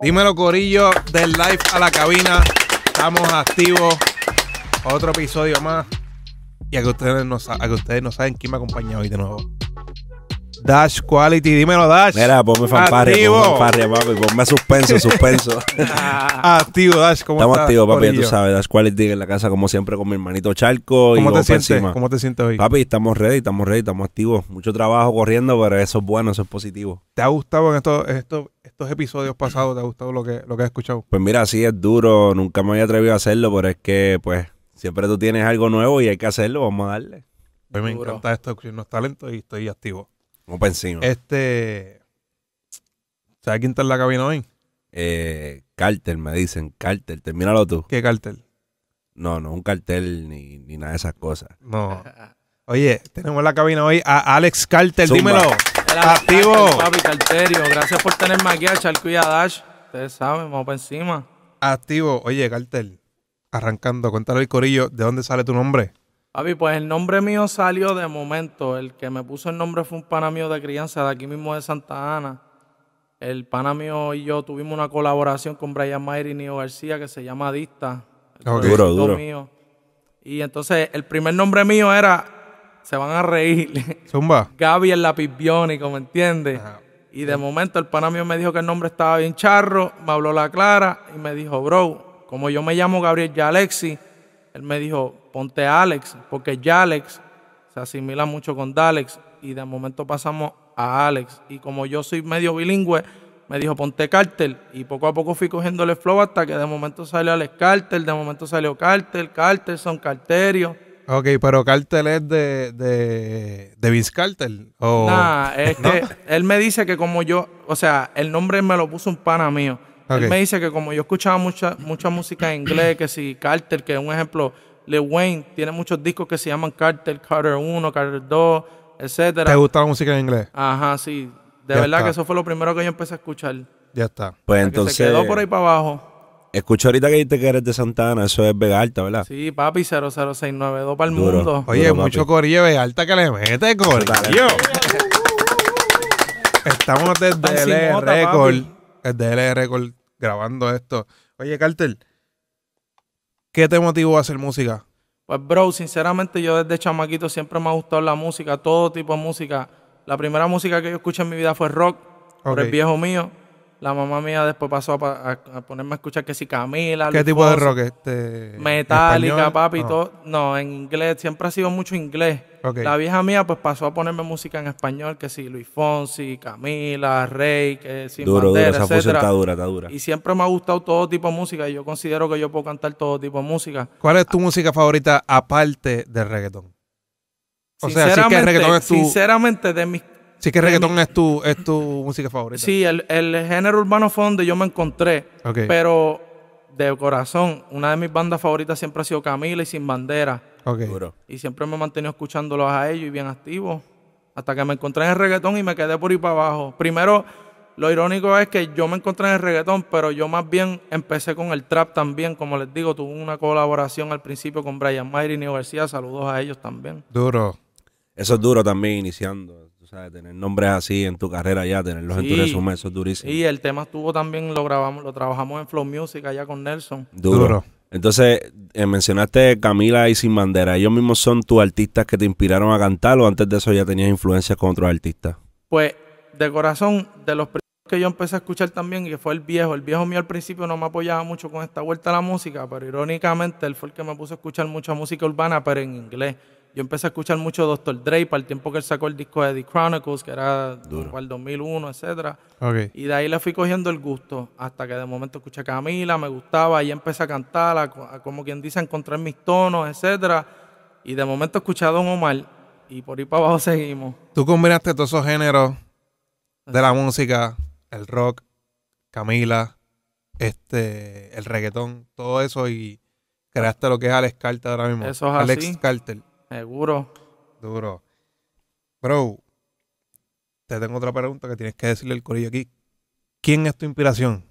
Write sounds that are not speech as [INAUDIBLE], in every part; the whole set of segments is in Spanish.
Dímelo, Corillo, del live a la cabina. Estamos activos. Otro episodio más. Y a que ustedes no, a que ustedes no saben quién me acompaña hoy de nuevo. Dash Quality, dímelo, Dash. Mira, ponme fanfarria, Activo. ponme fanfarria, papi. Ponme suspenso, suspenso. [LAUGHS] Activo, Dash, ¿cómo Estamos estás, activos, papi. Ya Corillo? tú sabes, Dash Quality en la casa, como siempre, con mi hermanito Charco. y ¿Cómo te pa' sientes? encima. ¿Cómo te sientes hoy? Papi, estamos ready, estamos ready, estamos activos. Mucho trabajo corriendo, pero eso es bueno, eso es positivo. ¿Te ha gustado en estos, estos, estos episodios pasados? ¿Te ha gustado lo que, lo que has escuchado? Pues mira, sí es duro, nunca me había atrevido a hacerlo, pero es que, pues, siempre tú tienes algo nuevo y hay que hacerlo, vamos a darle. A mí me Duro. encanta esto, escuchar los talentos y estoy activo. Vamos para encima. Este. ¿Sabes quién está en la cabina hoy? Eh, cartel, me dicen, cartel, termínalo tú. ¿Qué cartel? No, no, un cartel ni, ni nada de esas cosas. No. Oye, tenemos en la cabina hoy a Alex Carter. Zumba. Dímelo. Activo. Carter, Papi, Carterio, gracias por tenerme aquí a Charco y a Dash. Ustedes saben, vamos para encima. Activo. Oye, Carter. Arrancando, cuéntale al corillo de dónde sale tu nombre. Papi, pues el nombre mío salió de momento. El que me puso el nombre fue un pana mío de crianza de aquí mismo de Santa Ana. El pana mío y yo tuvimos una colaboración con Brian Mayer y Nio García que se llama Dista. el Ok. Duro, duro. mío. Y entonces el primer nombre mío era, se van a reír, [LAUGHS] Zumba. Gaby el lápiz biónico, ¿me entiendes? Ajá. Y de momento el pana mío me dijo que el nombre estaba bien charro, me habló la clara y me dijo, bro, como yo me llamo Gabriel Yalexi, él me dijo, ponte Alex, porque Yalex se asimila mucho con Dalex y de momento pasamos a Alex. Y como yo soy medio bilingüe, me dijo, ponte Cartel. Y poco a poco fui cogiéndole flow hasta que de momento salió Alex Cartel, de momento salió Cartel, Cartelson, Carterio. Ok, pero Carter es de, de, de Vince Carter. O... Nah, es [LAUGHS] que él me dice que como yo, o sea, el nombre me lo puso un pana mío. Él me dice que como yo escuchaba mucha, mucha música en inglés, que si Carter, que es un ejemplo, Lil Wayne tiene muchos discos que se llaman Carter, Carter 1, Carter 2, etcétera. ¿Te gusta la música en inglés? Ajá, sí. De Ya verdad está. que eso fue lo primero que yo empecé a escuchar. Ya está. Pues Que entonces, se quedó por ahí para abajo. escucho ahorita que dijiste que eres de Santa Ana, eso es Vega Alta, ¿verdad? Sí, papi, 00692 para el Duro. mundo. Oye, Duro, mucho corillo de alta que le mete, corillo. Estamos desde Tan sin Record. papi. Desde LR Record grabando esto. Oye, Carter, ¿qué te motivó a hacer música? Pues, bro, sinceramente yo desde chamaquito siempre me ha gustado la música, todo tipo de música. La primera música que yo escuché en mi vida fue rock, por el viejo mío. La mamá mía después pasó a, pa- a- a ponerme a escuchar que si Camila. ¿Qué Luis tipo de rock? Este, Metallica, español? papi, Ah, todo. No, en inglés, siempre ha sido mucho inglés. La vieja mía pues pasó a ponerme música en español, que si Luis Fonsi, Camila, Rey, que si Duro, duro, esa fusión etcétera. está dura, está dura. Y siempre me ha gustado todo tipo de música y yo considero que yo puedo cantar todo tipo de música. ¿Cuál es tu música favorita aparte del reggaetón? O sea, sí que el reggaetón es tu, Sinceramente, de mis sí que reggaetón es tu, es tu música favorita. Sí, el, el género urbano fue donde yo me encontré. Pero de corazón, una de mis bandas favoritas siempre ha sido Camila y Sin Bandera. Ok. Duro. Y siempre me he mantenido escuchándolos a ellos y bien activos. Hasta que me encontré en el reggaetón y me quedé por ahí para abajo. Primero, lo irónico es que yo me encontré en el reggaetón, pero yo más bien empecé con el trap también. Como les digo, tuve una colaboración al principio con Brian Mayer y Neo García. Saludos a ellos también. Duro. Eso es duro también iniciando. Sabes, tener nombres así en tu carrera ya, tenerlos en tu Sí. resumen, eso es durísimo. Y el tema estuvo también, lo grabamos, lo trabajamos en Flow Music allá con Nelson. Duro. Duro. Entonces, eh, mencionaste Camila y Sin Bandera. ¿Ellos mismos son tus artistas que te inspiraron a cantar o antes de eso ya tenías influencias con otros artistas? Pues de corazón, de los primeros que yo empecé a escuchar también, y que fue el viejo. El viejo mío al principio no me apoyaba mucho con esta vuelta a la música, pero irónicamente él fue el que me puso a escuchar mucha música urbana, pero en inglés. Yo empecé a escuchar mucho Dr. Dre para el tiempo que él sacó el disco de The Chronicles, que era Duro. para el 2001, etcétera. Ok. Y de ahí le fui cogiendo el gusto, hasta que de momento escuché a Camila, me gustaba, y empecé a cantar, a, co- a como quien dice, a encontrar mis tonos, etcétera. Y de momento escuché a Don Omar, y por ahí para abajo seguimos. Tú combinaste todos esos géneros de la música, el rock, Camila, este, el reggaetón, todo eso y creaste lo que es Alex Carter ahora mismo. Eso es Alex así. Carter, Seguro. duro. Bro, te tengo otra pregunta que tienes que decirle al corillo aquí. ¿Quién es tu inspiración?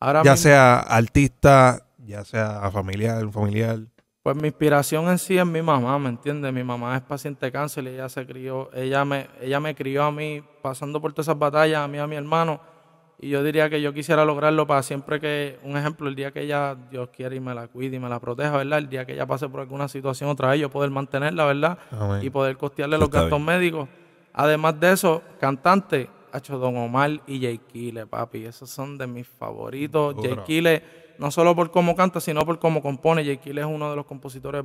Ahora ya mismo- sea artista, ya sea familiar, un familiar. Pues mi inspiración en sí es mi mamá, ¿me entiendes? Mi mamá es paciente de cáncer y ella se crió, ella me, ella me crió a mí pasando por todas esas batallas, a mí a mi hermano. Y yo diría que yo quisiera lograrlo para siempre que, un ejemplo, el día que ella, Dios quiere y me la cuide y me la proteja, ¿verdad? El día que ella pase por alguna situación otra vez, yo poder mantenerla, ¿verdad? Amén. Y poder costearle Eso los gastos médicos. Además de eso, cantante, hecho Don Omar y Jay Kile, papi. Esos son de mis favoritos. Jay Kile, no solo por cómo canta, sino por cómo compone. Jay Kile es uno de los compositores,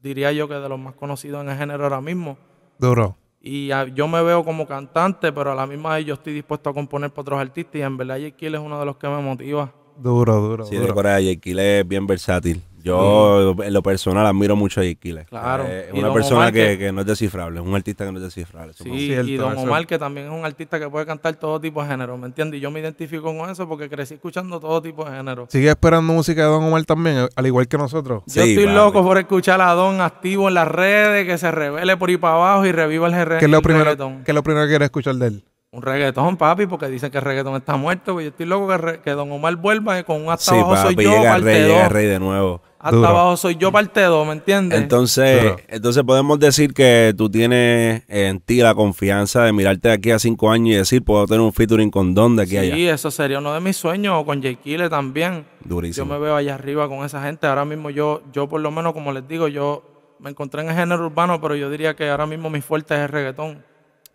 diría yo que de los más conocidos en el género ahora mismo. Duro. Y ah, yo me veo como cantante, pero a la misma vez yo estoy dispuesto a componer para otros artistas. Y en verdad, Kile es uno de los que me motiva. Duro, duro, Sí, de duro. Corea, Yequile es bien versátil. Yo, en lo personal, admiro mucho a Yequile. Claro. Es Y una persona que, que- que no es descifrable, es un artista que no es descifrable. Eso Sí, Cierto, y Don eso. Omar, que también es un artista que puede cantar todo tipo de género, ¿me entiendes? Y yo me identifico con eso porque crecí escuchando todo tipo de género. Sigue esperando música de Don Omar también, al igual que nosotros. Yo Sí, estoy loco por escuchar a Don activo en las redes, que se revele por ahí para abajo y reviva el, reggaetón. ¿Qué es lo primero, qué es lo primero que quieres escuchar de él? Un reggaetón, papi, porque dicen que el reggaetón está muerto. Pues yo estoy loco que, re- que Don Omar vuelva con un hasta Sí, abajo soy papi, yo, llega el rey, llega el 2. rey de nuevo. Hasta Duro. abajo soy yo, parte 2, ¿me entiendes? Entonces, Duro. entonces podemos decir que tú tienes en ti la confianza de mirarte de aquí a cinco años y decir, puedo tener un featuring con Don de aquí allá. sí, eso sería uno de mis sueños, o con Jay Kille también. Yo Durísimo. me veo allá arriba con esa gente. Ahora mismo yo, yo por lo menos, como les digo, yo me encontré en el género urbano, pero yo diría que ahora mismo mi fuerte es el reggaetón.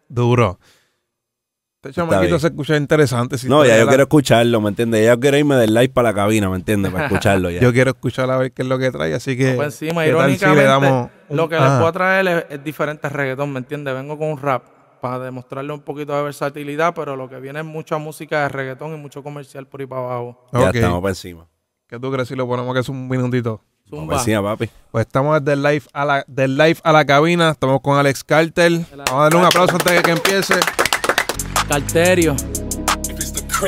Duro. Este chamaquito se escucha interesante. si No, ya yo la- quiero escucharlo, ¿me entiendes? Ya yo quiero irme del live para la cabina, ¿me entiendes? Para [LAUGHS] escucharlo ya. Yo quiero escuchar a ver qué es lo que trae, así que... Por encima, ¿qué tal si irónicamente, le damos un- lo que Ajá. les puedo traer es, es diferente reggaetón, ¿me entiendes? Vengo con un rap para demostrarle un poquito de versatilidad, pero lo que viene es mucha música de reggaetón y mucho comercial por ahí para abajo. Ya Ok. estamos por encima. ¿Qué tú crees si lo ponemos que es un minutito? Zumba. encima, papi. Pues estamos desde el live a la, del live a la cabina. Estamos con Alex Carter. Vamos a darle un aplauso antes de que empiece. Carterio.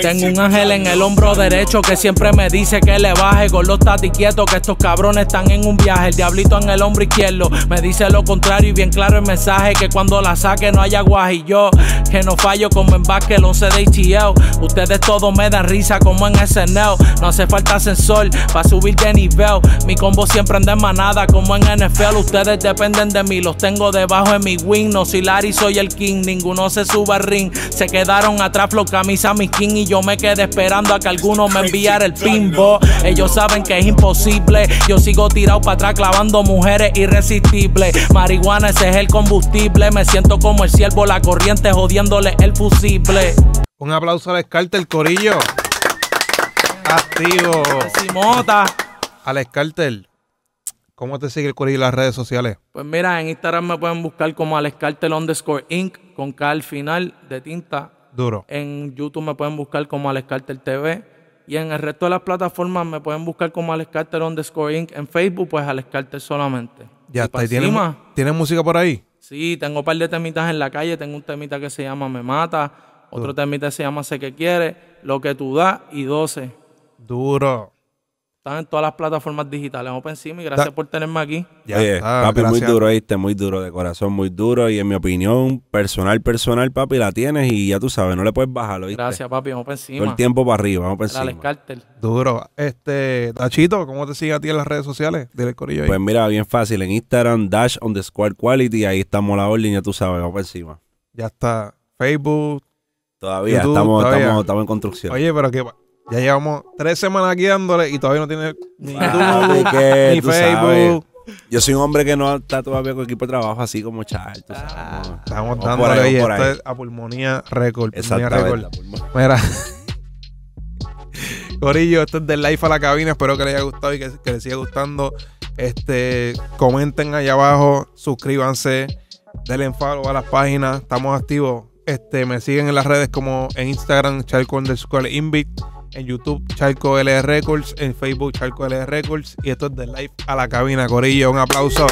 Tengo un ángel en el hombro derecho que siempre me dice que le baje con los tati quietos, que estos cabrones están en un viaje. El diablito en el hombro izquierdo me dice lo contrario y bien claro el mensaje que cuando la saque no haya guaje. Y yo que no fallo como en basket, el 11 de ATL. Ustedes todos me dan risa como en SNL. No hace falta ascensor para subir de nivel. Mi combo siempre anda en manada como en NFL. Ustedes dependen de mí, los tengo debajo de mi wing. No soy Larry, soy el king. Ninguno se sube al ring. Se quedaron atrás, flow camisa, mi king. Y yo me quedé esperando a que alguno me enviara el pinbo. Ellos saben que es imposible. Yo sigo tirado para atrás clavando mujeres irresistibles. Marihuana, ese es el combustible. Me siento como el ciervo, la corriente jodiéndole el fusible. Un aplauso a Alex Carter, Corillo. Activo. Simota. Alex Carter, ¿cómo te sigue el Corillo en las redes sociales? Pues mira, en Instagram me pueden buscar como Alex Cartel underscore Inc. con K al final de tinta. Duro. En YouTube me pueden buscar como Alex Cartel TV. Y en el resto de las plataformas me pueden buscar como Alex Cartel underscore Inc. En Facebook, pues Alex Cartel solamente. Ya está. pa' ¿Y ¿Tienes, ¿Tienes música por ahí? Sí, tengo un par de temitas en la calle. Tengo un temita que se llama Me Mata. Otro temita que se llama Sé que quiere. Lo que tú das y 12. Duro. Están en todas las plataformas digitales. Vamos para encima y gracias por tenerme aquí. Ya Oye, está, papi, muy duro, ¿viste? Muy duro, de corazón, muy duro. Y en mi opinión, personal, personal, papi, la tienes y ya tú sabes, no le puedes bajar, ¿viste? Gracias, papi. Vamos Todo encima. el tiempo para arriba, vamos por encima. Cartel. Duro. Este, Dachito, ¿cómo te sigue a ti en las redes sociales? Dile el Corillo ahí. Pues mira, bien fácil, en Instagram, dash on the square quality, ahí estamos la orden, ya tú sabes, vamos por encima. ya está. Facebook. Todavía, YouTube, estamos, todavía. Estamos, estamos en construcción. Oye, pero que ya llevamos tres semanas aquí dándole y todavía no tiene ni YouTube, que ni Facebook. Yo soy un hombre que no está todavía con equipo de trabajo así como Char, tú sabes. Ah. no. Estamos Vamos por dándole ahí, por Esto ahí. es a pulmonía récord. Mira. [LAUGHS] Corillo, esto es del live a la cabina. Espero que les haya gustado y que, que les siga gustando. Este, comenten allá abajo, suscríbanse, denle follow a las páginas. Estamos activos. Este, me siguen en las redes como en Instagram, Charco underscore Invit, en YouTube, Charco LR Records, en Facebook, Charco LR Records. Y esto es del live a la cabina, Corillo. Un aplauso.